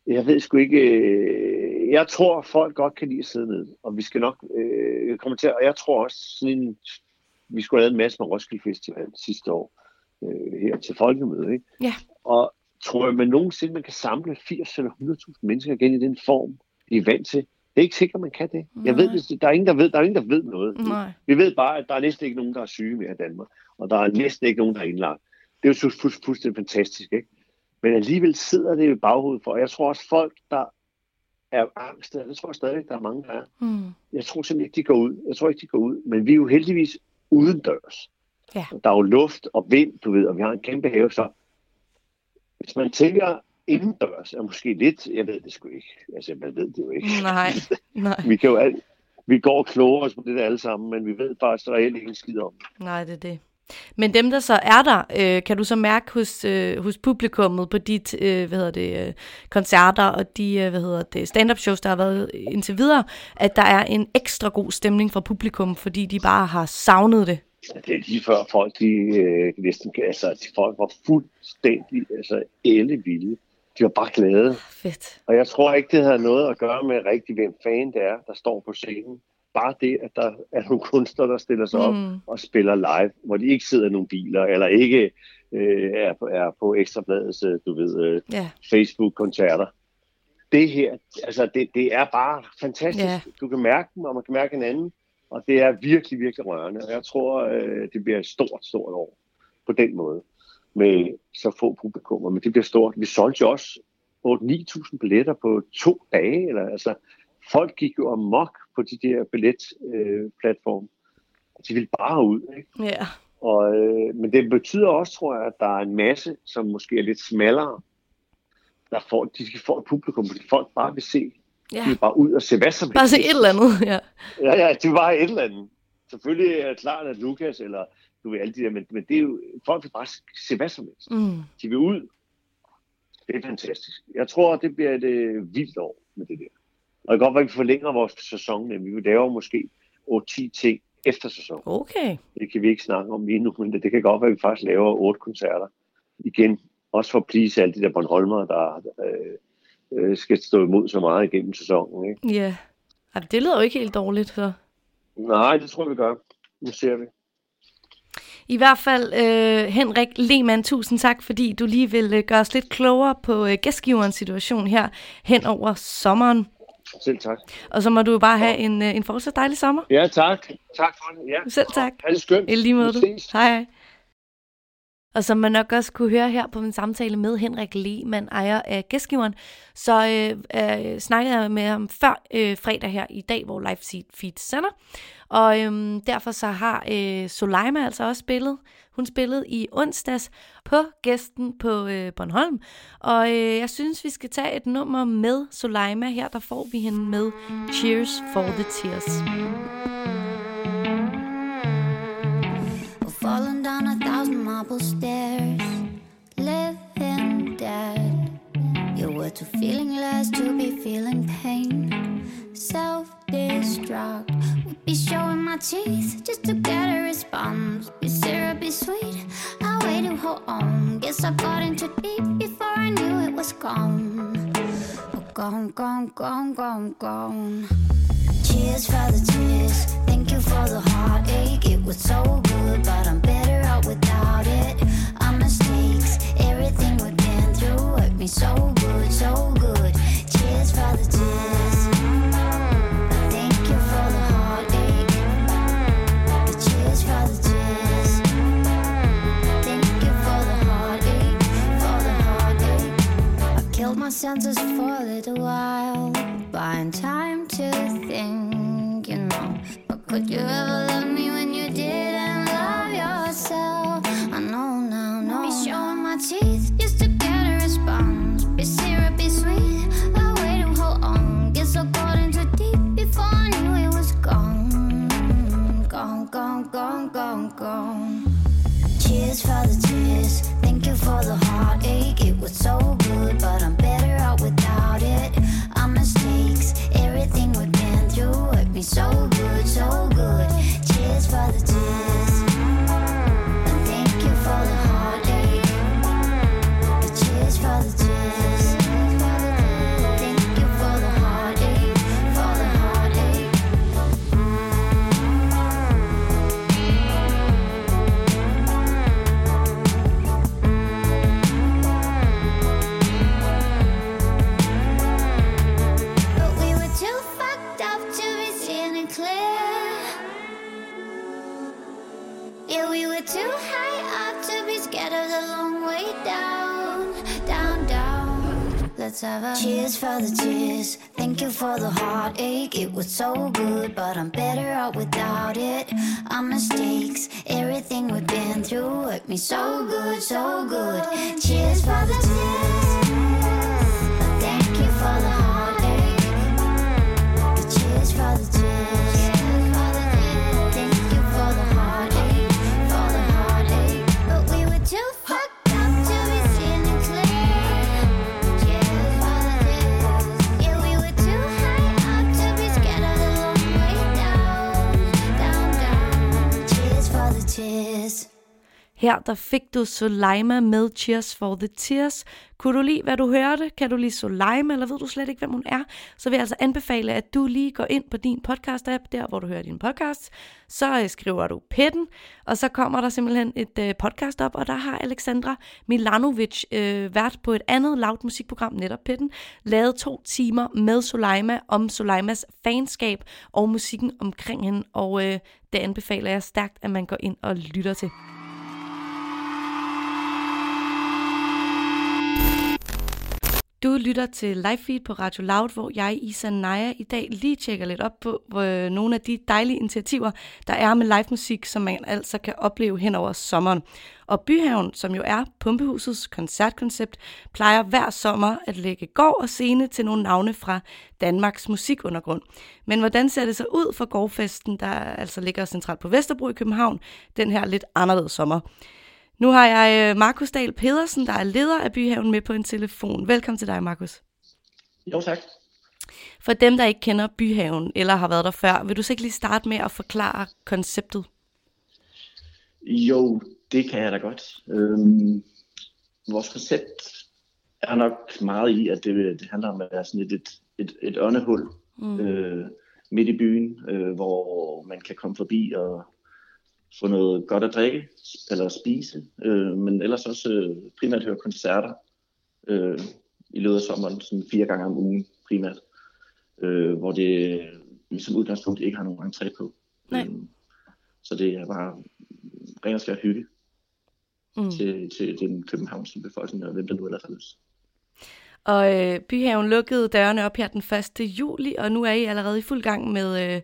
jeg ved sgu ikke, øh, jeg tror, folk godt kan lide at sidde ned, og vi skal nok øh, komme til, og jeg tror også, sådan en, vi skulle have lavet en masse med Roskilde Festival sidste år, øh, her til folkemødet, ikke? Ja. Og tror jeg, man nogensinde man kan samle 80 eller 100.000 mennesker igen i den form, de er vant til. Det er ikke sikkert, man kan det. Jeg ved, det- der er ingen, der ved, der er ingen, der ved noget. Nej. Vi ved bare, at der er næsten ikke nogen, der er syge mere i Danmark. Og der er næsten ikke nogen, der er indlagt. Det er jo fu- fu- fuldstændig fantastisk, ikke? Men alligevel sidder det i baghovedet for. Og jeg tror også, folk, der er angste, det tror jeg stadig, der er mange, der er. Mm. Jeg tror simpelthen ikke, de går ud. Jeg tror ikke, de går ud. Men vi er jo heldigvis udendørs. Ja. Der er jo luft og vind, du ved, og vi har en kæmpe have, så hvis man tænker indendørs, er måske lidt, jeg ved det sgu ikke. Altså, man ved det jo ikke. Nej, nej, Vi kan jo alt, vi går og kloger os på det der alle sammen, men vi ved faktisk reelt ikke skid om det. nej, det er det. Men dem, der så er der, øh, kan du så mærke hos, øh, hos publikummet på de øh, hvad hedder det, øh, koncerter og de øh, hvad hedder det, stand-up shows, der har været indtil videre, at der er en ekstra god stemning fra publikum, fordi de bare har savnet det. Det er lige før folk, de øh, næsten, altså, de folk var fuldstændig, altså, ellevilde. De var bare glade. Fedt. Og jeg tror ikke, det har noget at gøre med rigtig, hvem fan det er, der står på scenen. Bare det, at der er nogle kunstnere, der stiller sig op Mm. og spiller live, hvor de ikke sidder i nogle biler, eller ikke øh, er, på, er på Ekstrabladets, øh, du ved, øh, Ja, Facebook-koncerter. Det her, altså det, det er bare fantastisk. Ja. Du kan mærke dem, og man kan mærke hinanden, og det er virkelig, virkelig rørende. Og jeg tror, øh, det bliver et stort, stort år på den måde, med så få publikummer. Men det bliver stort. Vi solgte jo også 8-9.000 billetter på to dage. Eller, altså, folk gik jo amok på de der billetplatforme. Øh, de ville bare ud. Ikke? ja, Og, øh, men det betyder også, tror jeg, at der er en masse, som måske er lidt smallere, der får, de får et publikum, fordi folk bare vil se. ja. De vil bare ud og se hvad som Bare se helst. et eller andet, ja. Ja, ja, det var bare et eller andet. Selvfølgelig er det klart, at Lukas eller du ved alle de der, men, men det er jo, folk vil bare se hvad som helst. Mm. De vil ud. Det er fantastisk. Jeg tror, det bliver et øh, vildt år med det der. Og det kan godt være, at vi forlænger vores sæson, men vi laver måske 8-10 ting efter sæsonen. Okay. Det kan vi ikke snakke om lige nu, men det, kan godt være, at vi faktisk laver otte koncerter. Igen, også for at please alle de der Bornholmer, der øh, øh, skal stå imod så meget igennem sæsonen. Ikke? Ja. Ej, det lyder jo ikke helt dårligt, så. Nej, det tror jeg, vi gør. Nu ser vi. I hvert fald, øh, Henrik Lehmann, tusind tak, fordi du lige vil øh, gøre os lidt klogere på øh, gæstgiverens situation her hen over sommeren. Selv tak. Og så må du jo bare have en, øh, en fortsat dejlig sommer. Ja, tak. Tak for det. Ja. Selv tak. Ha' det skønt. I lige måde. Hej. Og som man nok også kunne høre her på min samtale med Henrik Lehmann, ejer af gæstgiveren, så øh, øh, snakkede jeg med ham før øh, fredag her i dag, hvor Live Feed sender. Og øh, derfor så har øh, Soleima altså også spillet. Hun spillede i onsdags på gæsten på øh, Bornholm. Og øh, jeg synes, vi skal tage et nummer med Soleima. Her der får vi hende med Cheers for the Tears. Marble stairs, living dead. You were too feeling less to be feeling pain. Self destruct. Would be showing my teeth just to get a response. Be syrupy sweet. I waited, hold on. Guess I got in too deep before I knew it was gone. Oh, gone, gone, gone, gone, gone. Cheers for the tears. Thank you for the heartache. It was so good, but I'm better out without it. Our mistakes, everything we've been through hurt me so good, so good. Cheers for the tears. Mm-hmm. Thank you for the heartache. Mm-hmm. Cheers for the tears. Mm-hmm. Thank you for the heartache, for the heartache. I killed my senses for a little while, buying time to think, you know. But could you ever love me when you didn't love yourself? no, no, no. Be showing my teeth just to get a response. Be syrupy be sweet. I to hold on. Guess I caught into deep before I knew it was gone. Gone, gone, gone, gone, gone. Cheers for the tears. Thank you for the heartache. It was so good, but I'm better out without it. Our mistakes, everything we've been through hurt me so good, so good. Cheers for the tears. Thank you for the heartache. Cheers for the tears. Her der fik du Soleima med Cheers for the Tears. Kunne du lide, hvad du hørte? Kan du lide Soleima, eller ved du slet ikke, hvem hun er? Så vil jeg altså anbefale, at du lige går ind på din podcast-app, der hvor du hører din podcast. Så øh, skriver du pitten, og så kommer der simpelthen et øh, podcast op, og der har Alexandra Milanovic øh, været på et andet lavt musikprogram, netop pitten, lavet to timer med Soleima om Soleimas fanskab og musikken omkring hende, og øh, det anbefaler jeg stærkt, at man går ind og lytter til. Du lytter til live feed på Radio Loud, hvor jeg, Isa Naja, i dag lige tjekker lidt op på hvor nogle af de dejlige initiativer, der er med live musik, som man altså kan opleve hen over sommeren. Og Byhaven, som jo er Pumpehusets koncertkoncept, plejer hver sommer at lægge gård og scene til nogle navne fra Danmarks musikundergrund. Men hvordan ser det så ud for gårdfesten, der altså ligger centralt på Vesterbro i København, den her lidt anderledes sommer? Nu har jeg øh, Markus Dahl Pedersen, der er leder af Byhaven, med på en telefon. Velkommen til dig, Markus. Jo, tak. For dem, der ikke kender Byhaven eller har været der før, vil du så ikke lige starte med at forklare konceptet? Jo, det kan jeg da godt. Øhm, vores koncept er nok meget i, at det, det handler om at være sådan et, et, et, et åndehul mm. øh, midt i byen, øh, hvor man kan komme forbi og få noget godt at drikke eller spise, øh, men ellers også øh, primært høre koncerter øh, i løbet af sommeren, sådan fire gange om ugen primært, øh, hvor det som udgangspunkt ikke har nogen entré på. Nej. Øh, så det er bare ren og skær hygge Mm. til, til den københavnske befolkning, og hvem der nu ellers har lyst. Og øh, Byhaven lukkede dørene op her den 1. juli, og nu er I allerede i fuld gang med, øh,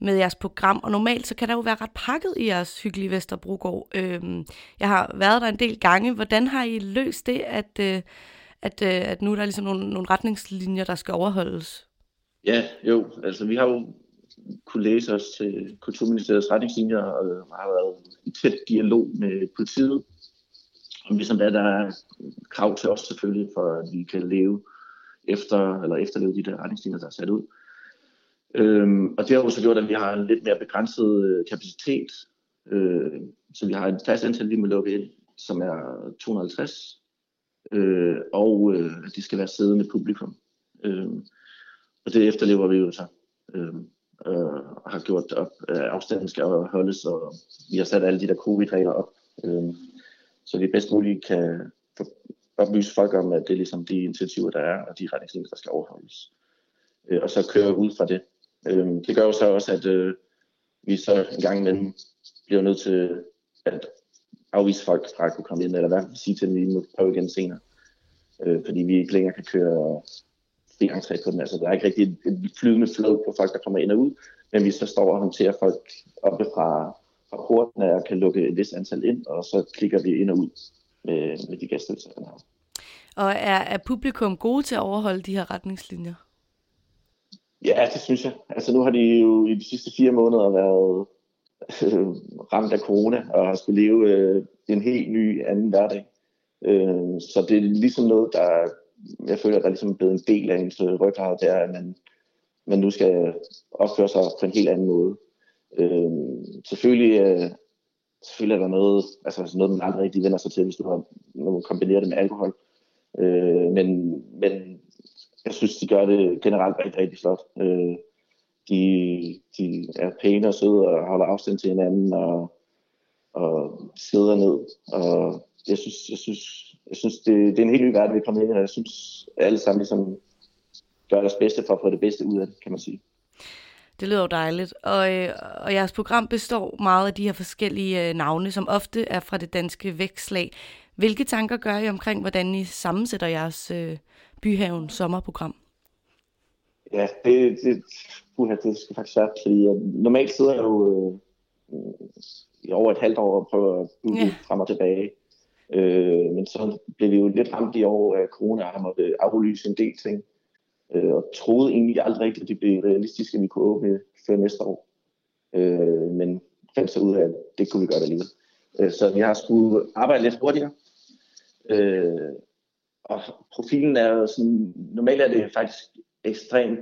med jeres program. Og normalt så kan der jo være ret pakket i jeres hyggelige Vesterbrogård. Øhm, jeg har været der en del gange. Hvordan har I løst det, at, øh, at, øh, at nu er der ligesom nogle, nogle retningslinjer, der skal overholdes? Ja, jo. Altså, vi har jo kunne læse os til Kulturministeriets retningslinjer og øh, har været i tæt dialog med politiet. Og ligesom hvad der er krav til os selvfølgelig, for at vi kan leve efter, eller efterleve de der retningslinjer, der er sat ud. Øhm, og det har jo så gjort, at vi har en lidt mere begrænset øh, kapacitet. Øh, så vi har et fast antal, vi må lukke ind, som er 250. Øh, og øh, de skal være siddende publikum. Øh, og det efterlever vi jo så. Øh, øh, har gjort op. Øh, afstanden skal holdes, og vi har sat alle de der covid-regler op. Øh, så vi bedst muligt kan få- oplyse folk om, at det er ligesom de initiativer, der er, og de retningslinjer, der skal overholdes. Øh, og så køre ud fra det. Øh, det gør jo så også, at øh, vi så en gang imellem bliver nødt til at afvise folk fra at kunne komme ind, eller hvad sige til dem, at vi må prøve igen senere. Øh, fordi vi ikke længere kan køre fri entré på den. Altså, der er ikke rigtig et, flydende flow på folk, der kommer ind og ud, men vi så står og håndterer folk oppe fra, fra porten og kan lukke et vist antal ind, og så klikker vi ind og ud med, med de gæster, vi har. Og er, er publikum gode til at overholde de her retningslinjer? Ja, det synes jeg. Altså nu har de jo i de sidste fire måneder været øh, ramt af corona og har skulle leve øh, en helt ny anden hverdag. Øh, så det er ligesom noget, der jeg føler, der ligesom er ligesom blevet en del af ens øh, ryggrad, det er, at man, man nu skal opføre sig på en helt anden måde. Øh, selvfølgelig, øh, selvfølgelig er der noget, altså noget, man aldrig rigtig vender sig til, hvis du har, når man kombinerer det med alkohol. Øh, men, men jeg synes, de gør det generelt rigtig, rigtig flot. Øh, de, de er pæne og søde og holder afstand til hinanden og, og sidder ned. Og jeg synes, jeg synes, jeg synes det, det er en helt ny verden, vi er kommet ind i, og jeg synes, at alle sammen ligesom gør deres bedste for at få det bedste ud af det, kan man sige. Det lyder jo dejligt. Og, øh, og jeres program består meget af de her forskellige øh, navne, som ofte er fra det danske vækslag. Hvilke tanker gør I omkring, hvordan I sammensætter jeres øh, Byhaven sommerprogram? Ja, det, det, uha, det skal faktisk være, fordi at normalt sidder jeg jo øh, i over et halvt år og prøver at booke Ja. frem og tilbage. Øh, men så blev vi jo lidt ramt i år af corona, og har måtte aflyse en del ting. Øh, og troede egentlig aldrig rigtigt, at det blev realistisk, at vi kunne åbne før næste år. Øh, men fandt så ud af, at det kunne vi gøre alligevel. Øh, så vi har skulle arbejde lidt hurtigere. Øh, og profilen er jo sådan, normalt er det faktisk ekstremt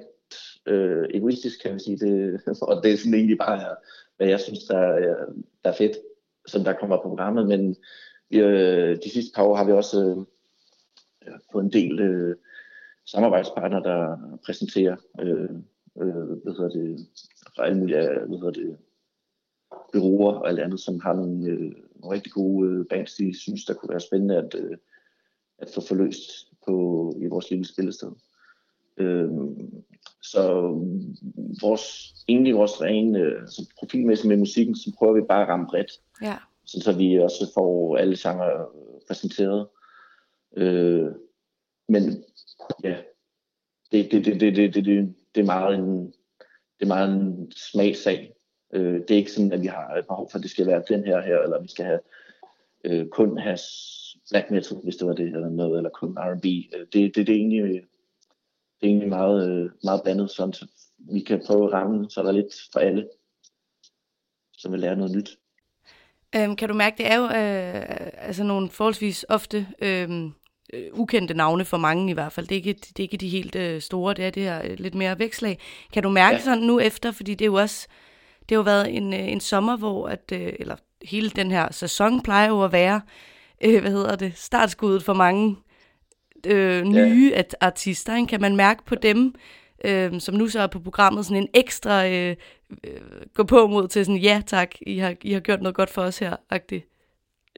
øh, egoistisk, kan man sige. Det, og det er sådan egentlig bare, hvad jeg synes, der er, der er fedt, som der kommer på programmet. Men vi, øh, de sidste par år har vi også øh, fået en del øh, samarbejdspartnere, der præsenterer øh, øh, hvad hedder det, fra alle mulige øh, hvad hedder det, byråer og alt andet, som har nogle, øh, nogle rigtig gode øh, bands, de synes, der kunne være spændende at, øh, at få forløst på, i vores lille spillested. Øh, så vores, egentlig vores rene altså profilmæssigt med musikken, så prøver vi bare at ramme bredt, Ja. sådan så vi også får alle genrer præsenteret. Øh, men ja, det, det, det, det, det, det, det, det er meget en, det er meget en smagssag. Øh, det er ikke sådan, at vi har et behov for, at det skal være den her her, eller vi skal have øh, kun have black metal, hvis det var det, eller noget, eller kun R&B. Øh, Det, det, det er egentlig, det er egentlig meget, øh, meget blandet, sådan så vi kan prøve at ramme, så der er lidt for alle, som vil lære noget nyt. Øhm, kan du mærke, det er jo øh, altså nogle forholdsvis ofte øhm, øh, ukendte navne for mange i hvert fald. Det er ikke, det er ikke de helt øh, store, det er det her øh, lidt mere vækslag. Kan du mærke ja. Sådan nu efter, fordi det er jo også, det har jo været en, øh, en sommer, hvor at, øh, eller hele den her sæson plejer jo at være, øh, hvad hedder det, startskuddet for mange øh, nye ja. artister. Ikke? Kan man mærke på dem, øh, som nu så er på programmet, sådan en ekstra øh, øh, gå på mod til sådan, ja tak, I har, I har gjort noget godt for os her, agtigt.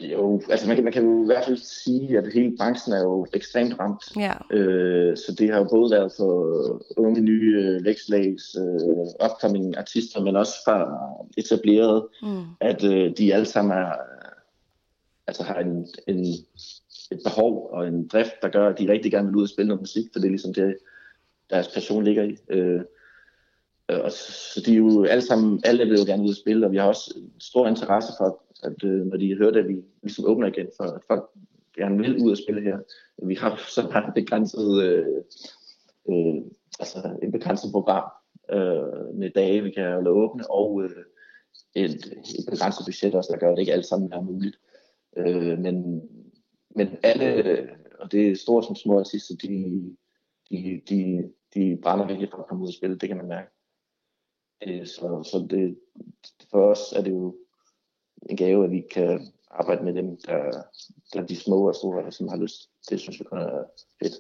Jo, altså man kan, man kan jo i hvert fald sige, at hele branchen er jo ekstremt ramt. Ja. Øh, så det har jo både været for unge nye øh, vækstlags, øh, upcoming artister, men også for etablerede, Mm. at øh, de alle sammen er, altså har en, en, et behov og en drift, der gør, at de rigtig gerne vil ud og spille noget musik, for det er ligesom det, deres passion ligger i. Øh, øh og så, de er jo alle sammen, alle vil jo gerne ud og spille, og vi har også stor interesse for, at øh, når de hører, at vi ligesom åbner igen, for at folk gerne vil ud og spille her. Vi har så bare begrænset, øh, øh, altså et begrænset program øh, med dage, vi kan holde åbne, og øh, et, et begrænset budget også, der gør, at det ikke alt sammen er muligt. Øh, men, men alle, og det er store som små artister, de, de, de, de brænder virkelig for at komme ud og spille, det kan man mærke. Øh, så så det, for os er det jo en gave, at vi kan arbejde med dem, der, der de små og store, som har lyst. Det synes jeg kun er fedt.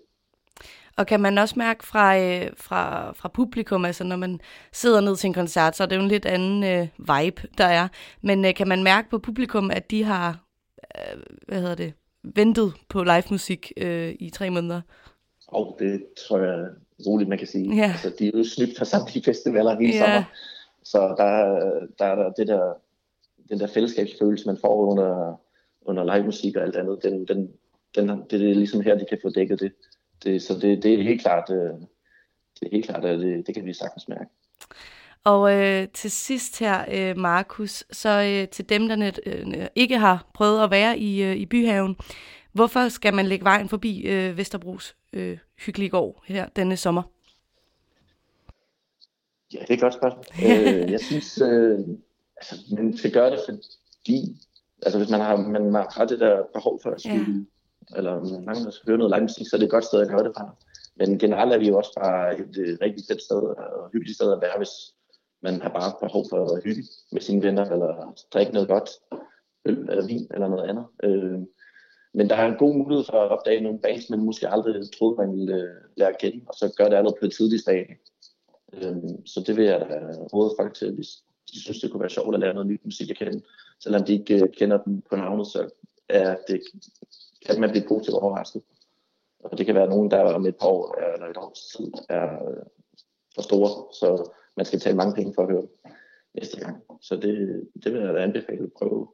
Og kan man også mærke fra, øh, fra, fra publikum, altså når man sidder ned til en koncert, så er det jo en lidt anden øh, vibe, der er. Men øh, kan man mærke på publikum, at de har, øh, hvad hedder det, ventet på live musik øh, i tre måneder? Og det tror jeg roligt, man kan sige. Ja. Altså, de er jo snydt for samtlige festivaler hele Ja. sommer. Så der, er- der er der det der, den der fællesskabsfølelse, man får under, under live musik og alt andet, den, den, den, det er ligesom her, de kan få dækket det. det så det, det er helt klart, øh, det er helt klart, at det, det kan vi sagtens mærke. Og øh, til sidst her, øh, Markus, så øh, til dem, der net, øh, ikke har prøvet at være i, øh, i byhaven, hvorfor skal man lægge vejen forbi øh, Vesterbros øh, hyggelige gård her denne sommer? Ja, det er et godt spørgsmål. øh, jeg synes, øh, altså, man skal gøre det, fordi altså, hvis man har, man har det der behov for at spille, ja. eller man mangler at høre noget live musik, så er det et godt sted at gøre det fra. Men generelt er vi jo også bare et øh, rigtig fedt sted og hyggeligt sted at være, hvis man har bare behov for at hygge med sine venner, eller drikke noget godt, øl eller vin eller noget andet. Øh, men der er en god mulighed for at opdage nogle bands, man måske aldrig troede, man ville øh, lære at kende, og så gøre det allerede på et tidligt stadie. Øh, så det vil jeg da råde folk til, hvis de synes, det kunne være sjovt at lære noget nyt musik at kende. Selvom de ikke øh, kender dem på navnet, så er det, kan man blive positivt overrasket. Og det kan være nogen, der om et par år eller et års tid er øh, for store, så man skal tage mange penge for at høre dem næste gang. Så det, det vil jeg da anbefale at prøve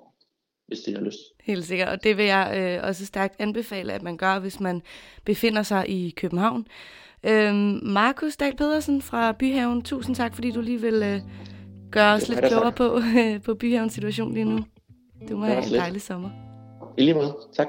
hvis det har lyst. Helt sikkert, og det vil jeg øh, også stærkt anbefale, at man gør, hvis man befinder sig i København. Øhm, Markus Dahl Pedersen fra Byhaven, tusind tak, fordi du lige vil øh, gøre os lidt klogere på, på Byhavens situation lige nu. Du må have en dejlig sommer. I lige måde. Tak.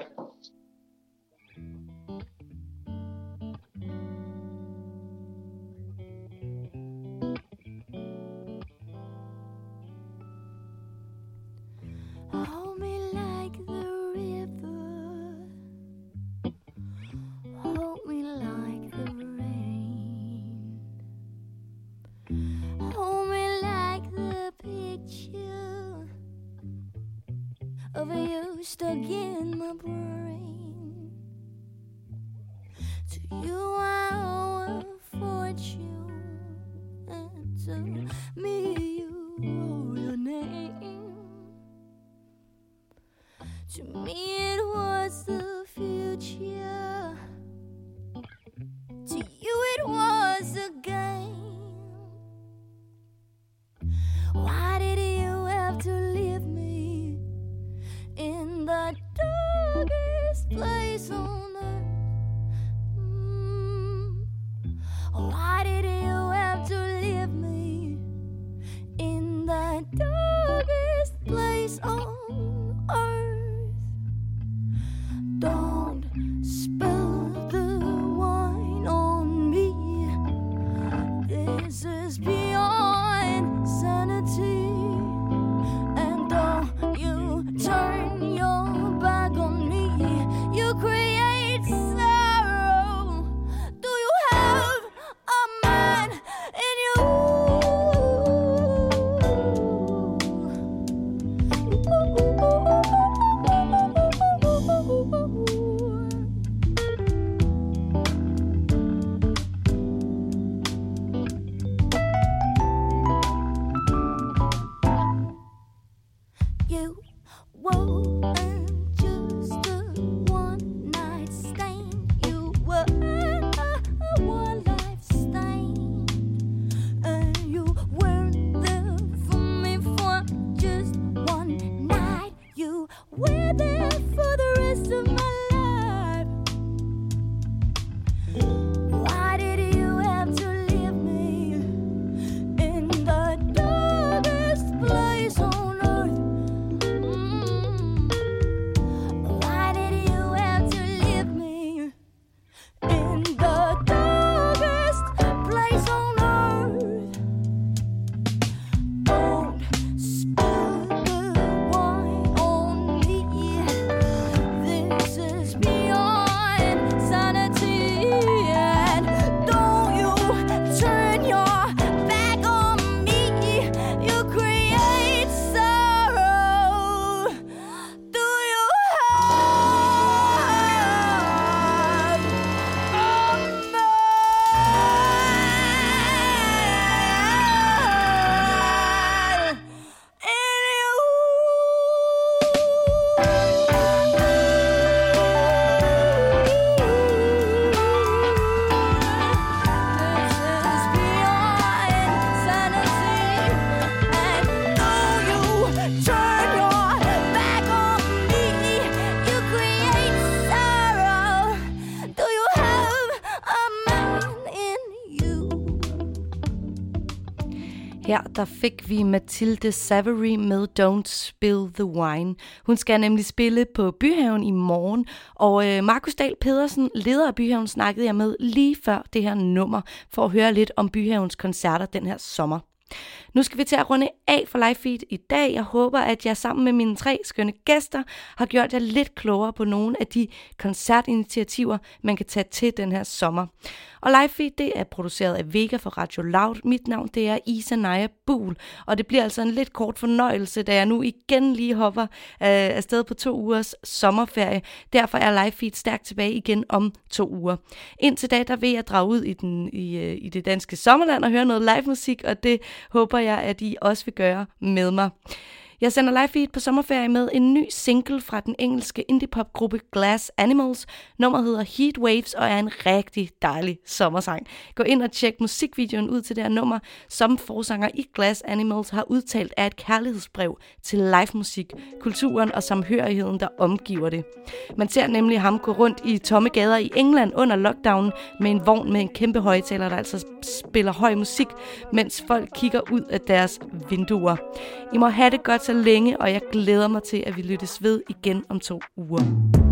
Der fik vi Mathilde Savery med Don't Spill the Wine. Hun skal nemlig spille på Byhaven i morgen, og øh, Markus Dahl Pedersen, leder af Byhaven, snakkede jeg med lige før det her nummer, for at høre lidt om Byhavens koncerter den her sommer. Nu skal vi til at runde af for live feed i dag. Jeg håber, at jeg sammen med mine tre skønne gæster har gjort jer lidt klogere på nogle af de koncertinitiativer, man kan tage til den her sommer. Og live feed, det er produceret af Vega for Radio Loud. Mit navn, det er Isa Naja Buhl, og det bliver altså en lidt kort fornøjelse, da jeg nu igen lige hopper øh, afsted på to ugers sommerferie. Derfor er live feed stærkt tilbage igen om to uger. Indtil da, der vil jeg drage ud i, den, i, øh, i det danske sommerland og høre noget live musik, og det håber jeg, at I også vil gøre med mig. Jeg sender live feed på sommerferie med en ny single fra den engelske indie-pop-gruppe Glass Animals. Nummeret hedder Heat Waves og er en rigtig dejlig sommersang. Gå ind og tjek musikvideoen ud til det her nummer, som forsanger i Glass Animals har udtalt er et kærlighedsbrev til live-musik, kulturen og samhørigheden, der omgiver det. Man ser nemlig ham gå rundt i tomme gader i England under lockdown med en vogn med en kæmpe højtaler, der altså spiller høj musik, mens folk kigger ud af deres vinduer. I må have det godt, så så længe, og jeg glæder mig til, at vi lyttes ved igen om to uger.